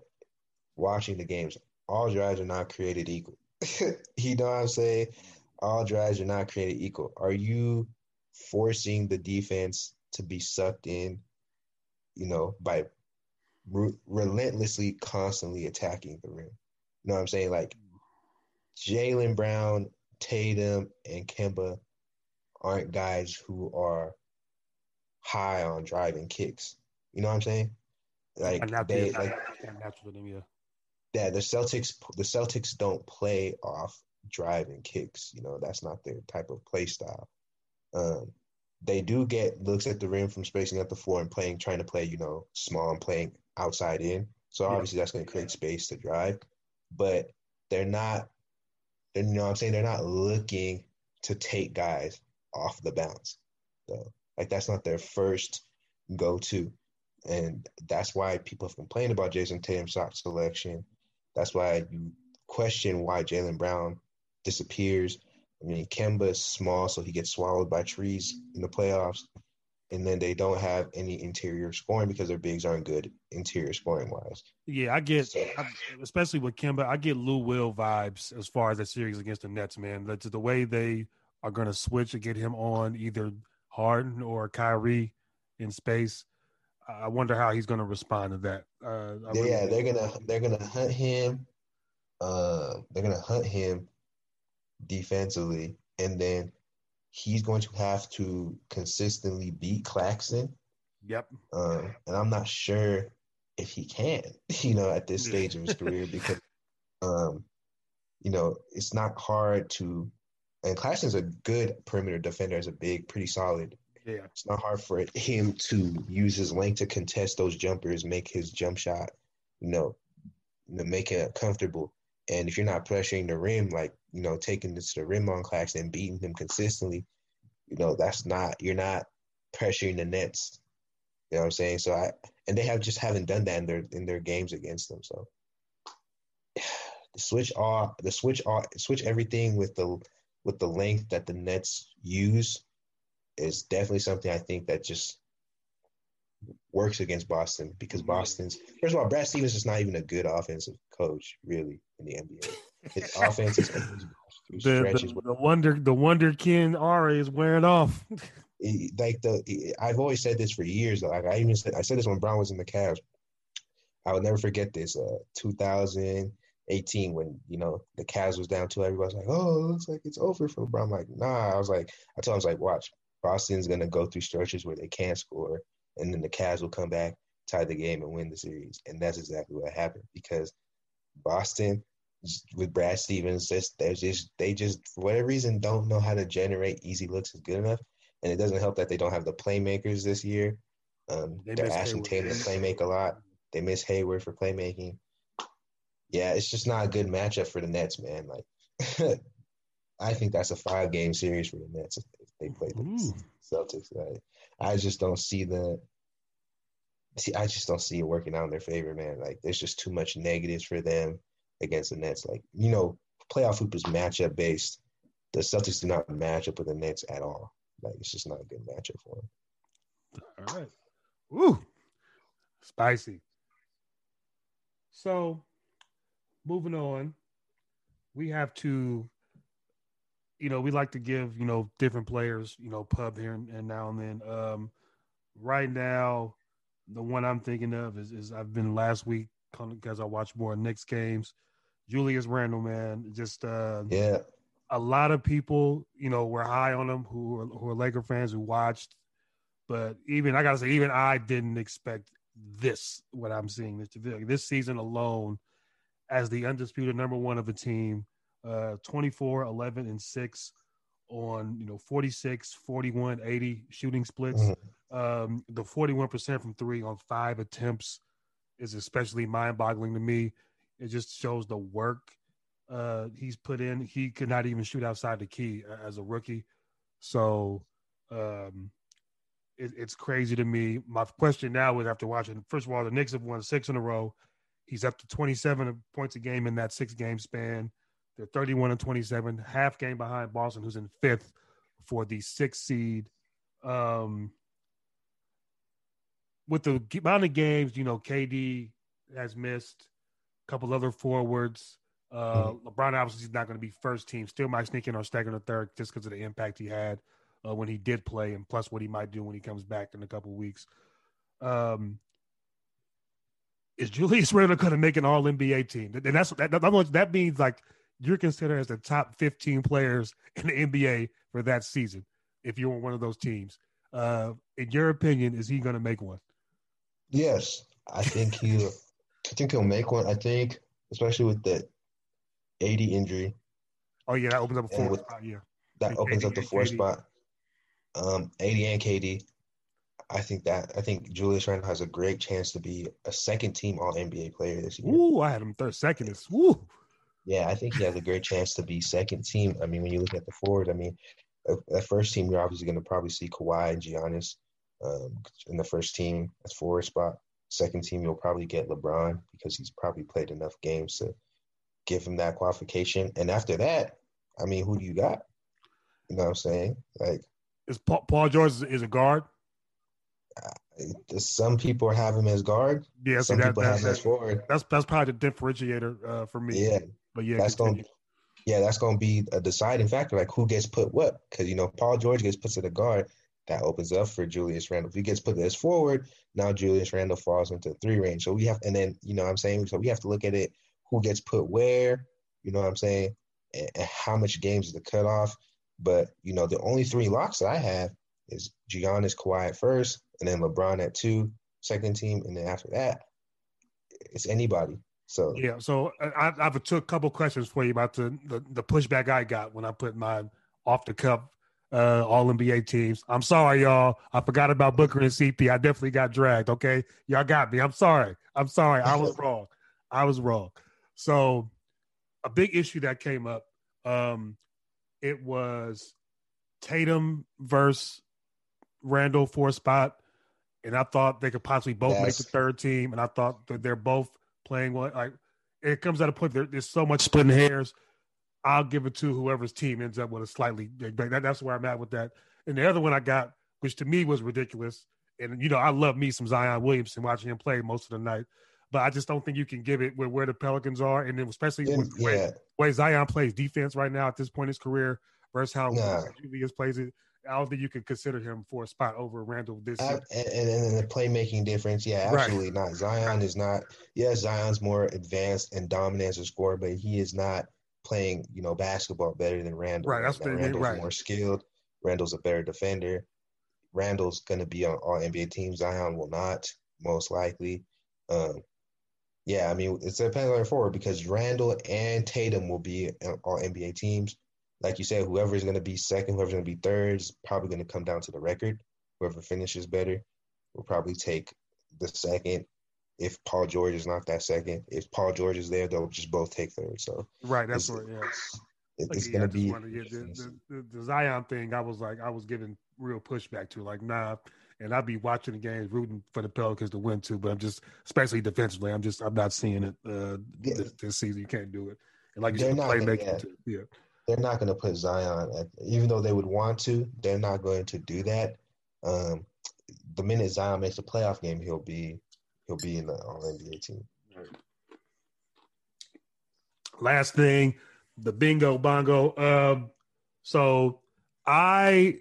watching the games, all drives are not created equal. <laughs> you know what I'm saying? All drives are not created equal. Are you forcing the defense to be sucked in, you know, by re- relentlessly, constantly attacking the rim? You know what I'm saying? Like Jaylen Brown, Tatum, and Kemba aren't guys who are high on driving kicks. You know what I'm saying? Like they like not natural to them, yeah. yeah, the Celtics the Celtics don't play off driving kicks. You know, that's not their type of play style. Um, they do get looks at the rim from spacing up the floor and playing, trying to play, you know, small and playing outside in. So Yeah. obviously that's going to create space to drive, but they're not. They're, you know, what I'm saying they're not looking to take guys off the bounce. So like that's not their first go to, and that's why people have complained about Jayson Tatum's shot selection. That's why you question why Jaylen Brown disappears. I mean, Kemba is small, so he gets swallowed by trees in the playoffs. And then they don't have any interior scoring because their bigs aren't good interior scoring wise. Yeah, I get, I, especially with Kemba, I get Lou Will vibes as far as that series against the Nets, man. That's the way they are going to switch and get him on either Harden or Kyrie in space. I wonder how he's going to respond to that. Uh, I really- yeah, they're gonna they're gonna hunt him. Uh, they're gonna hunt him defensively, and then he's going to have to consistently beat Claxton. Yep. Um, and I'm not sure if he can, <laughs> you know, at this stage of his career <laughs> because, um, you know, it's not hard to. And Claxton's a good perimeter defender, as a big, pretty solid. Yeah. It's not hard for him to use his length to contest those jumpers, make his jump shot, you know, you know, make it comfortable. And if you're not pressuring the rim, like you know, taking this to the rim on Claxton and beating them consistently, you know, that's not you're not pressuring the Nets. You know what I'm saying? So I and they have just haven't done that in their in their games against them. So <sighs> the switch all the switch all switch everything with the with the length that the Nets use is definitely something I think that just works against Boston because Boston's first of all, Brad Stevens is not even a good offensive coach, really, in the NBA. His <laughs> offense is The, stretches the, the wonder the wonderkin Ra is wearing off. <laughs> he- like the I've always said this for years. Like I even said I said this when Bron was in the Cavs. I will never forget this. Uh, 2000, 18 when you know the Cavs was down two. Everybody's like, "Oh, it looks like it's over for Bron. I'm like, "Nah." I was like, I told him, I was like, "Watch, Boston's gonna go through stretches where they can't score, and then the Cavs will come back, tie the game, and win the series." And that's exactly what happened because Boston with Brad Stevens, just they just they just for whatever reason don't know how to generate easy looks is good enough, and it doesn't help that they don't have the playmakers this year. Um, they are asking Tatum to play make a lot. They miss Hayward for playmaking. Yeah, it's just not a good matchup for the Nets, man. Like, <laughs> I think that's a five game series for the Nets they play the Ooh. Celtics. Like, I just don't see the. See, I just don't see it working out in their favor, man. Like, there's just too much negatives for them against the Nets. Like, you know, playoff hoop is matchup based. The Celtics do not match up with the Nets at all. Like, it's just not a good matchup for them. All right. Ooh, spicy. So, moving on, we have to, you know, we like to give, you know, different players, you know, pub here and, now and then. Um, right now, the one I'm thinking of is, is I've been last week because I watched more Knicks games. Julius Randle, man, just uh, yeah. A lot of people, you know, were high on him who are, who are Laker fans who watched, but even I gotta say, even I didn't expect this. What I'm seeing this this season alone, as the undisputed number one of a team, uh, 24, 11, and six on you know 46 41 80 shooting splits mm-hmm. um the 41% from three on five attempts is especially mind-boggling to me it just shows the work uh, he's put in. He could not even shoot outside the key as a rookie. So um, it, it's crazy to me. My question now is after watching, first of all, the Knicks have won six in a row. He's up to 27 points a game in that six game span. They're 31 and 27, half game behind Boston, who's in fifth for the sixth seed. Um, with the amount of games, you know, KD has missed a couple other forwards. Uh, mm-hmm. LeBron obviously is not going to be first team. Still might sneak in or stagger the third just because of the impact he had uh, when he did play, and plus what he might do when he comes back in a couple weeks. Um, is Julius Randle going to make an All NBA team? And that's that, that, that means like you're considered as the top 15 players in the NBA for that season if you're on one of those teams. Uh, in your opinion, is he going to make one? Yes, I think he. <laughs> I think he'll make one. I think, especially with the AD injury. Oh yeah, that opens up a four spot. Yeah, that opens up the four spot. Um, AD and KD. I think that I think Julius Randle has a great chance to be a second team All NBA player this year. Ooh, I had him third second. Is woo. Yeah, I think he has a great chance to be second team. I mean, when you look at the forward, I mean, that first team you're obviously going to probably see Kawhi and Giannis um, in the first team as forward spot. Second team, you'll probably get LeBron because he's probably played enough games to give him that qualification. And after that, I mean, who do you got? You know what I'm saying? Like, is Paul, Paul George is a guard? Uh, some people have him as guard. Yeah, some that, people that, have him as forward. That's that's probably the differentiator uh, for me. Yeah, but yeah, that's going. Yeah, that's going to be a deciding factor, like who gets put what. Because you know, Paul George gets put to the guard, that opens up for Julius Randle. If he gets put as forward, now Julius Randle falls into three range. So we have, and then you know what I'm saying. So we have to look at it: who gets put where. You know what I'm saying, and, and how much games is the cutoff. But you know, the only three locks that I have is Giannis, Kawhi at first, and then LeBron at two, second team, and then after that, it's anybody. So yeah, so I, I've took a couple questions for you about the, the, the pushback I got when I put my off the cuff uh, All NBA teams. I'm sorry, y'all. I forgot about Booker and CP. I definitely got dragged. Okay, y'all got me. I'm sorry. I'm sorry. I was <laughs> wrong. I was wrong. So, a big issue that came up. Um, it was Tatum versus Randle for a spot, and I thought they could possibly both yes. make the third team. And I thought that they're both playing well. Like it comes at a point there, there's so much splitting hairs. I'll give it to whoever's team ends up with a slightly big That, that's where I'm at with that. And the other one I got, which to me was ridiculous, and you know I love me some Zion Williamson watching him play most of the night, but I just don't think you can give it where, where the Pelicans are, and then especially yeah, with the way, way, Zion plays defense right now at this point in his career versus how. Julius plays it. I don't think you could consider him for a spot over Randle this Uh, year. and, and, the playmaking difference, yeah, Right. absolutely not. Zion is not. Yes, Zion's more advanced and dominant as a scorer, but he is not playing, you know, basketball better than Randle. Right, that's Now, the Randle's right. more skilled. Randle's a better defender. Randle's going to be on all NBA teams. Zion will not, most likely. Um, yeah, I mean, it's depends on the forward because Randle and Tatum will be on all NBA teams. Like you said, whoever is going to be second, whoever's going to be third is probably going to come down to the record. Whoever finishes better will probably take the second. If Paul George is not that second, if Paul George is there, they'll just both take third. So Right, that's what. Yeah, it- Like, it's yeah, going to be. wanted the, the, the, Zion thing. I was like, I was giving real pushback to, like, nah. And I'd be watching the games, rooting for the Pelicans to win too. But I'm just, especially defensively, I'm just, I'm not seeing it uh, Yeah. this, this season. You can't do it. And like you said, the not gonna- playmaking yeah. too. Yeah, they're not going to put Zion at, even though they would want to, they're not going to do that. Um, the minute Zion makes a playoff game, he'll be he'll be in the All NBA team. last thing, the bingo bongo. Um, so I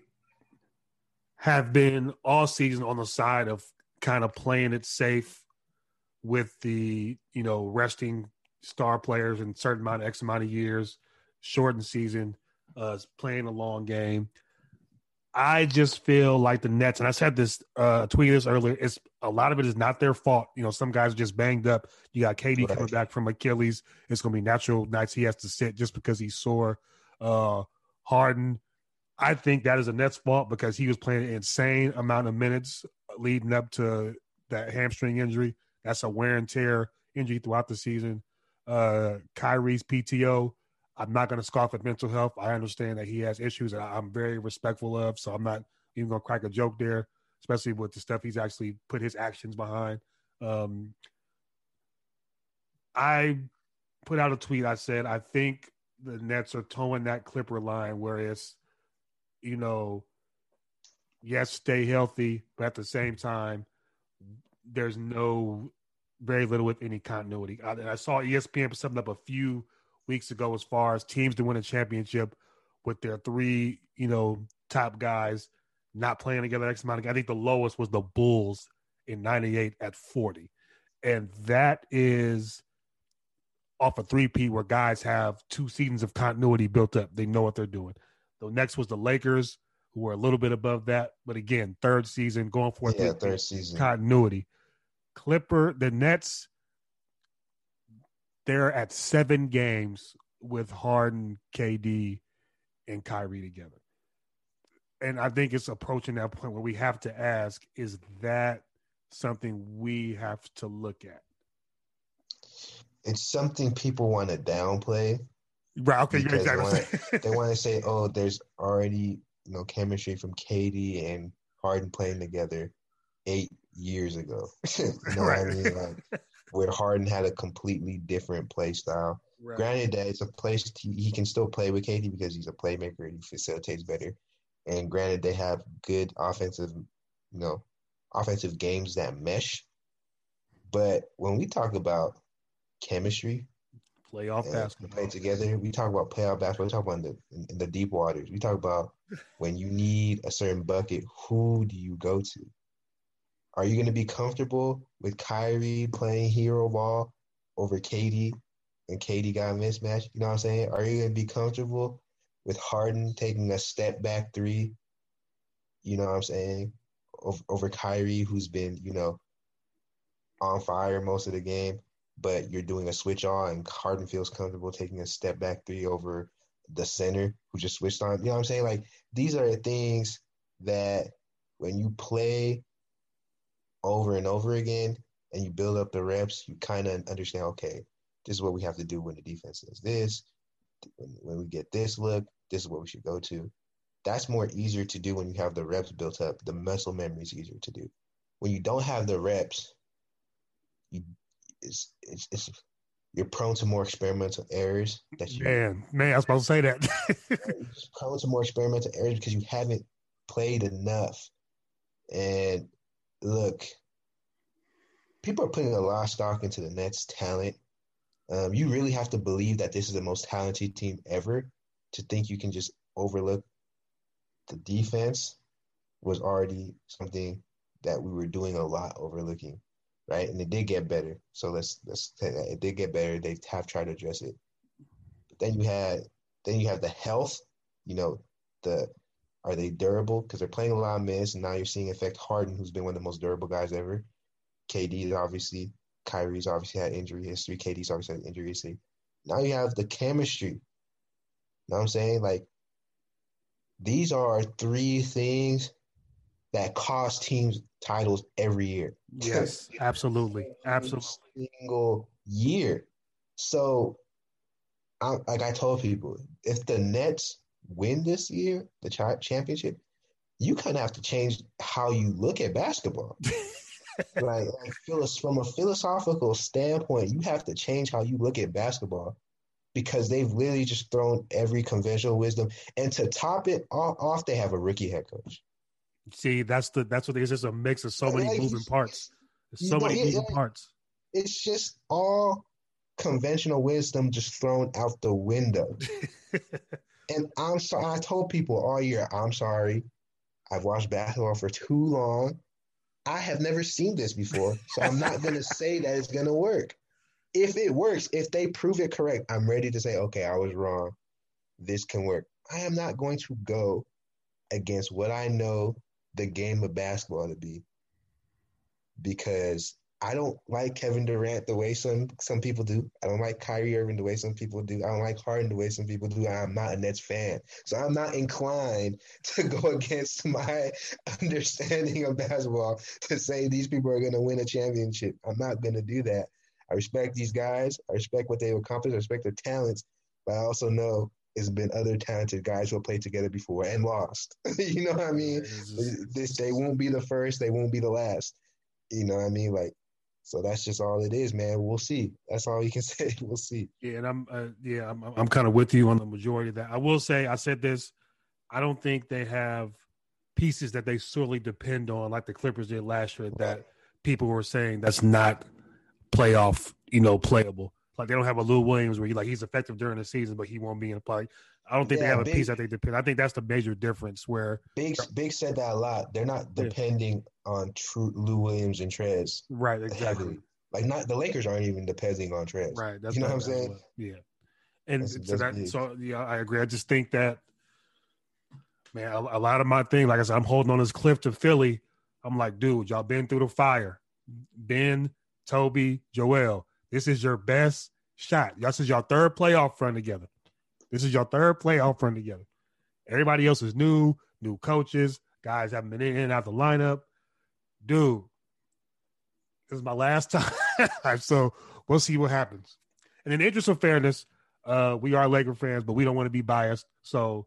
have been all season on the side of kind of playing it safe with the you know resting star players in certain amount of X amount of years, shortened season, uh, playing a long game. I just feel like the Nets, and I said this, uh, tweeted this earlier. It's a lot of it is not their fault. You know, some guys are just banged up. You got KD Right. coming back from Achilles. It's going to be natural nights he has to sit just because he's sore. Uh, Harden, I think that is a Nets fault because he was playing an insane amount of minutes leading up to that hamstring injury. That's a wear and tear injury throughout the season. Uh, Kyrie's PTO. I'm not going to scoff at mental health. I understand that he has issues that I'm very respectful of. So I'm not even going to crack a joke there, especially with the stuff he's actually put his actions behind. Um, I put out a tweet. I said, I think the Nets are towing that Clipper line where it's, you know, yes, stay healthy, but at the same time, there's no very little with any continuity. I, I saw ESPN put something up a few weeks ago as far as teams to win a championship with their three, you know, top guys not playing together X amount of I think the lowest was the Bulls in 98 at 40. And that is off a three P where guys have two seasons of continuity built up. They know what they're doing. The next was the Lakers, who were a little bit above that, but again, third season going for Yeah, third season. continuity. Clipper, the Nets, they're at seven games with Harden, KD, and Kyrie together. And I think it's approaching that point where we have to ask, is that something we have to look at? It's something people want to downplay. Right. Okay. You're exactly. <laughs> They want to say, "Oh, there's already you know chemistry from KD and Harden playing together eight years ago." <laughs> you know what I Right. mean? Like where Harden had a completely different play style. right. Granted that it's a place he, he can still play with KD because he's a playmaker and he facilitates better. And granted they have good offensive, you know, offensive games that mesh. But when we talk about chemistry Playoff basketball. play together, we talk about playoff basketball. We talk about in the in, in the deep waters. We talk about <laughs> when you need a certain bucket. Who do you go to? Are you going to be comfortable with Kyrie playing hero ball over KD and KD got a mismatch? You know what I'm saying? Are you going to be comfortable with Harden taking a step back three? You know what I'm saying? Over, over Kyrie, who's been, you know, on fire most of the game, but you're doing a switch on and Harden feels comfortable taking a step back three over the center who just switched on. You know what I'm saying? Like these are the things that when you play over and over again and you build up the reps, you kind of understand, okay, this is what we have to do when the defense does this. When, when we get this look, this is what we should go to. That's more easier to do when you have the reps built up. The muscle memory is easier to do. When you don't have the reps, you it's it's, it's you're prone to more experimental errors that you Man, man, I was supposed to say that. you're <laughs> prone to more experimental errors because you haven't played enough. And look, people are putting a lot of stock into the Nets' talent. Um, you really have to believe that this is the most talented team ever to think you can just overlook the defense was already something that we were doing a lot overlooking, right? And it did get better. So let's let's say that it did get better. They have tried to address it. But then you had then you have the health. You know, the are they durable? Because they're playing a lot of minutes, and now you're seeing affect Harden, who's been one of the most durable guys ever. KD is obviously, Kyrie's obviously had injury history. KD's obviously had injury history. Now you have the chemistry. You know what I'm saying? Like, these are three things that cost teams titles every year. Yes, <laughs> absolutely, absolutely. Single year. So, I, like I told people, if the Nets win this year, the championship, you kind of have to change how you look at basketball. <laughs> like, like from a philosophical standpoint, you have to change how you look at basketball because they've literally just thrown every conventional wisdom. And to top it all off, they have a rookie head coach. See, that's the that's what it is. It's a mix of so many like, moving parts. There's so many moving parts. It's just all conventional wisdom just thrown out the window. <laughs> and I'm sorry. I told people all year, I'm sorry. I've watched basketball for too long. I have never seen this before, so I'm not going <laughs> to say that it's going to work. If it works, if they prove it correct, I'm ready to say, okay, I was wrong. This can work. I am not going to go against what I know the game of basketball to be because I don't like Kevin Durant the way some some people do. I don't like Kyrie Irving the way some people do. I don't like Harden the way some people do. I'm not a Nets fan, so I'm not inclined <laughs> to go against my <laughs> understanding of basketball to say these people are going to win a championship. I'm not going to do that. I respect these guys. I respect what they've accomplished. I respect their talents, but I also know it's been other talented guys who have played together before and lost. <laughs> you know what I mean? This they won't be the first, they won't be the last. You know what I mean? Like, so that's just all it is, man. We'll see. That's all you can <laughs> say. We'll see. Yeah, and I'm uh, yeah, I'm I'm kind of with you on the majority of that. I will say, I said this. I don't think they have pieces that they solely depend on, like the Clippers did last year. That people were saying that's not playoff, you know, playable. Like they don't have a Lou Williams where he like he's effective during the season, but he won't be in the play. I don't think yeah, they have a Big, piece that they depend. I think that's the major difference. Where Big Big said that a lot. They're not depending yeah. on true Lou Williams and Trez. Right. Exactly. Heavily. Like not the Lakers aren't even depending on Trez. Right. That's you know what I'm saying? What, yeah. And that's, so, that's that, so yeah, I agree. I just think that man, a, a lot of my thing, like I said, I'm holding on this cliff to Philly. I'm like, dude, y'all been through the fire. Ben, Toby, Joel this is your best shot. This is your third playoff run together. This is your third playoff run together. Everybody else is new, new coaches, guys haven't been in and out the lineup. Dude, this is my last <laughs> time. so we'll see what happens. And in the interest of fairness, uh, we are Laker fans, but we don't want to be biased. So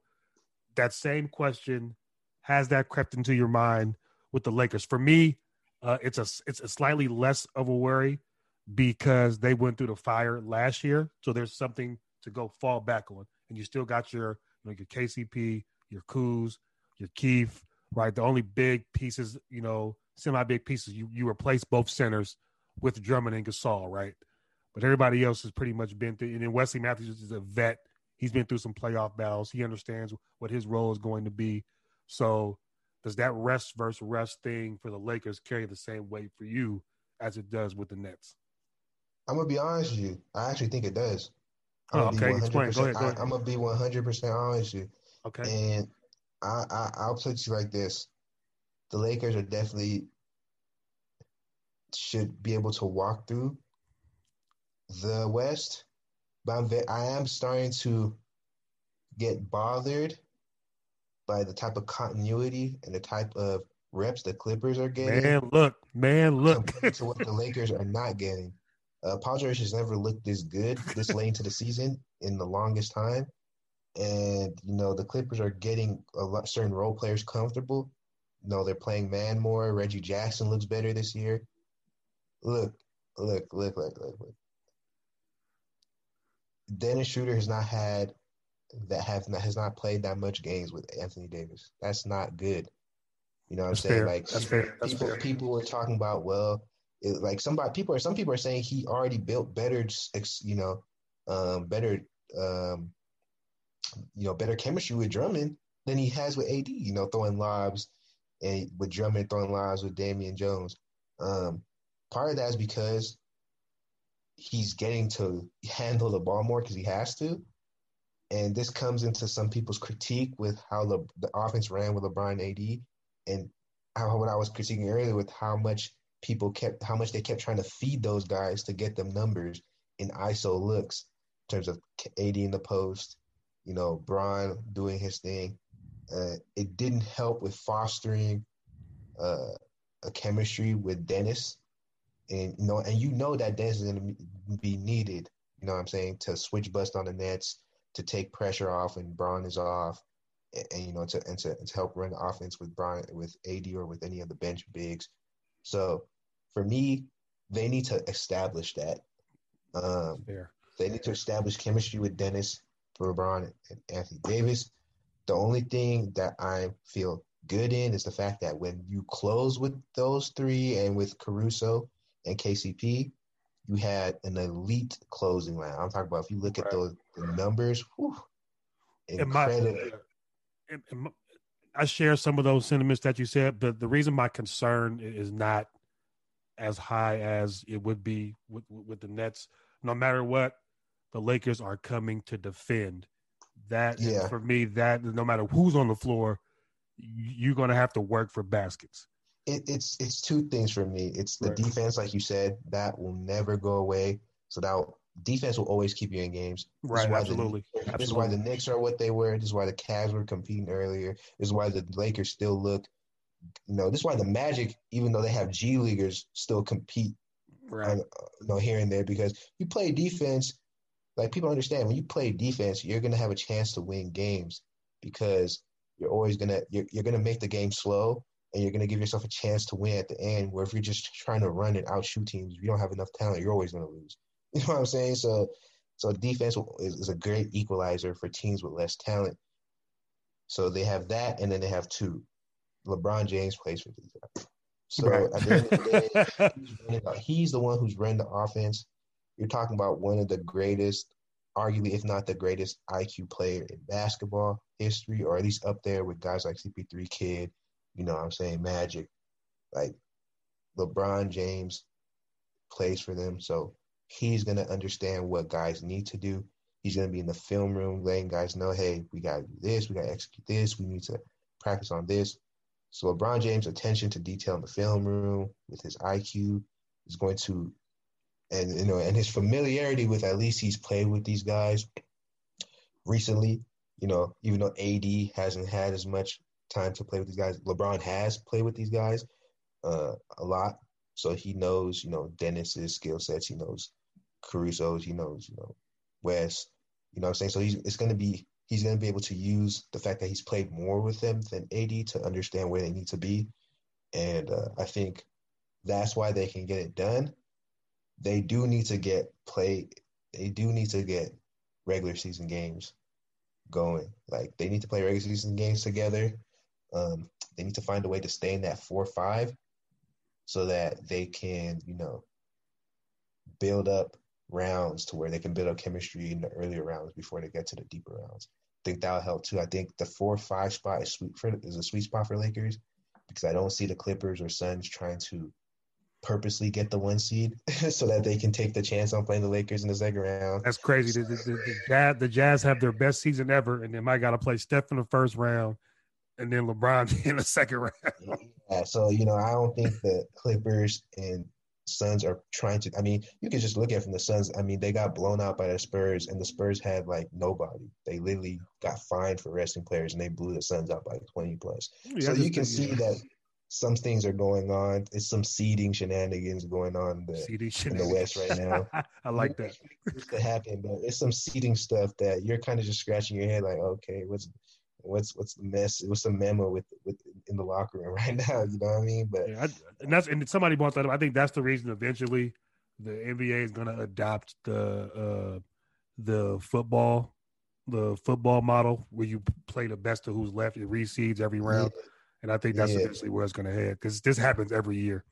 that same question has that crept into your mind with the Lakers? For me, uh, it's a it's a slightly less of a worry because they went through the fire last year. So there's something to go fall back on. And you still got your, you know, your KCP, your Kuz, your Keith, right? The only big pieces, you know, semi big pieces, you, you replace both centers with Drummond and Gasol, right? But everybody else has pretty much been through. And then Wesley Matthews is a vet. He's been through some playoff battles. He understands what his role is going to be. So does that rest versus rest thing for the Lakers carry the same weight for you as it does with the Nets? I'm gonna be honest with you. I actually think it does. I'm oh, okay. Explain. Go ahead, go ahead. I, am gonna be 100 percent honest with you. Okay. And I, I I'll put you like this: the Lakers are definitely should be able to walk through the West, but I'm I am starting to get bothered by the type of continuity and the type of reps the Clippers are getting. Man, look, man, look. to what the Lakers are not getting. Uh, Padres has never looked this good this <laughs> late into the season in the longest time, and you know the Clippers are getting a lot certain role players comfortable. You know they're playing man more. Reggie Jackson looks better this year. Look, look, look, look, look, look. Dennis Schroeder has not had that have not, has not played that much games with Anthony Davis. That's not good. You know what That's I'm saying? Fair. Like That's fair. That's people, fair. people were talking about, well, it, like somebody people are some people are saying he already built better you know um, better um, you know better chemistry with Drummond than he has with AD. You know, throwing lobs and with Drummond throwing lobs with Damian Jones. Um, part of that is because he's getting to handle the ball more because he has to. And this comes into some people's critique with how the, the offense ran with LeBron AD and how what I was critiquing earlier with how much people kept how much they kept trying to feed those guys to get them numbers in ISO looks in terms of AD in the post, you know, Bron doing his thing. Uh, it didn't help with fostering uh, a chemistry with Dennis, and you know, and you know that Dennis is going to be needed. You know what I'm saying to switch bust on the Nets to take pressure off when Bron is off, and, and you know to and to, to help run the offense with Bron with AD or with any of the bench bigs. So for me, they need to establish that. Um, Fair. They need to establish chemistry with Dennis, LeBron, and Anthony Davis. The only thing that I feel good in is the fact that when you close with those three and with Caruso and KCP, you had an elite closing line. I'm talking about if you look at those the numbers, whew, In my- incredible. in- in I share some of those sentiments that you said, but the reason my concern is not as high as it would be with, with the Nets. No matter what, the Lakers are coming to defend. That Yeah. for me, that no matter who's on the floor, you- you're going to have to work for baskets. it, it's it's two things for me. It's the Right. defense, like you said, that will never go away. So that defense will always keep you in games. This is Right, why the- absolutely. This is why the Absolutely. Knicks are what they were. This is why the Cavs were competing earlier. This is why the Lakers still look. You know, this is why the Magic, even though they have G leaguers, still compete. Right. On, you know, here and there because you play defense. Like people understand when you play defense, you're gonna have a chance to win games because you're always gonna you're, you're gonna make the game slow and you're gonna give yourself a chance to win at the end. Where if you're just trying to run and outshoot teams, you don't have enough talent. You're always gonna lose. <laughs> You know what I'm saying? So, so defense is, is a great equalizer for teams with less talent. So they have that, and then they have two. LeBron James plays for these guys. So Right. at the end of the day, <laughs> he's, the- he's the one who's running the offense. You're talking about one of the greatest, arguably if not the greatest IQ player in basketball history, or at least up there with guys like CP3 Kidd. You know what I'm saying? Magic. Like LeBron James plays for them. So he's going to understand what guys need to do. He's going to be in the film room letting guys know, hey, we got to do this, we got to execute this, we need to practice on this. So LeBron James' attention to detail in the film room with his IQ is going to, and you know, and his familiarity with at least he's played with these guys recently. You know, even though AD hasn't had as much time to play with these guys, LeBron has played with these guys uh, a lot. So he knows, you know, Dennis's skill sets. He knows Caruso's. He knows, you know, West. You know I'm saying? So he's it's going to be he's going to be able to use the fact that he's played more with them than AD to understand where they need to be. And uh, I think that's why they can get it done. They do need to get play. They do need to get regular season games going. Like they need to play regular season games together. Um, they need to find a way to stay in that four five, so that they can, you know, build up rounds to where they can build up chemistry in the earlier rounds before they get to the deeper rounds. I think that'll help too. I think the four or five spot is sweet for is a sweet spot for Lakers because I don't see the Clippers or Suns trying to purposely get the one seed <laughs> so that they can take the chance on playing the Lakers in the second round. That's crazy. The, the, the, Jazz, the Jazz have their best season ever, and they might got to play Steph in the first round, and then LeBron <laughs> in the second round. Yeah, so you know, I don't think the Clippers and Suns are trying to. I mean, you can just look at it from the Suns. I mean, they got blown out by the Spurs, and the Spurs had like nobody. They literally got fined for resting players, and they blew the Suns out by twenty plus. Yeah, so you can see that some things are going on. It's some seeding shenanigans going on in the, CD in the West right now. <laughs> I like that. used to happen, but it's some seeding stuff that you're kind of just scratching your head, like, okay, what's what's what's the mess? What's the memo with with in the locker room <laughs> right now? You know what I mean? But Yeah, I, and that's and somebody brought that up. I think that's the reason eventually the NBA is going to adopt the uh, the football the football model where you play the best of who's left. It reseeds every round, and I think that's Yeah. eventually where it's going to head because this happens every year.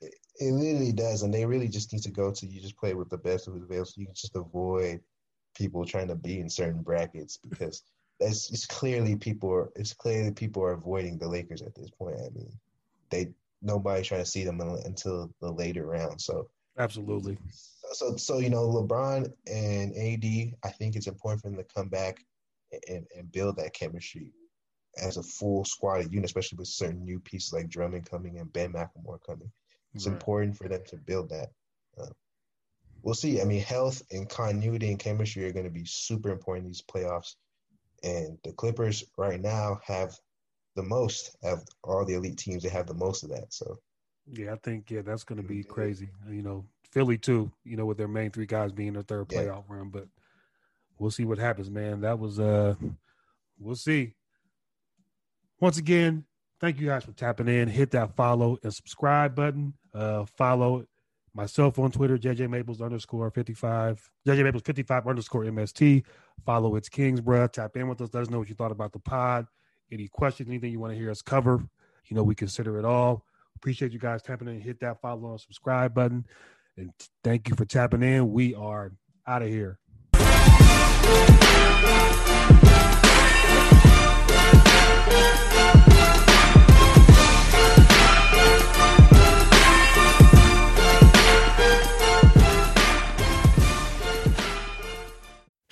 it literally does, and they really just need to go to you just play with the best of who's available, so you can just avoid people trying to be in certain brackets because it's, it's clearly people are it's clearly people are avoiding the Lakers at this point. I mean, they nobody's trying to see them until the later round. So absolutely. So so you know LeBron and AD, I think it's important for them to come back and, and build that chemistry as a full squad unit, especially with certain new pieces like Drummond coming and Ben McLemore coming. It's right. important for them to build that. Uh, we'll see. I mean, health and continuity and chemistry are going to be super important in these playoffs. And the Clippers right now have the most of all the elite teams. They have the most of that. So, yeah, I think yeah, that's going to be crazy. You know, Philly too. You know, with their main three guys being their third playoff yeah. run, but we'll see what happens, man. That was uh, we'll see. Once again, thank you guys for tapping in. Hit that follow and subscribe button. Uh, follow myself on Twitter, JJ Maples underscore 55, JJ Maples 55 underscore MST. Follow It's Kingsborough. Tap in with us. Let us know what you thought about the pod. Any questions, anything you want to hear us cover. You know, we consider it all. Appreciate you guys tapping in. Hit that follow and subscribe button. And thank you for tapping in. We are out of here.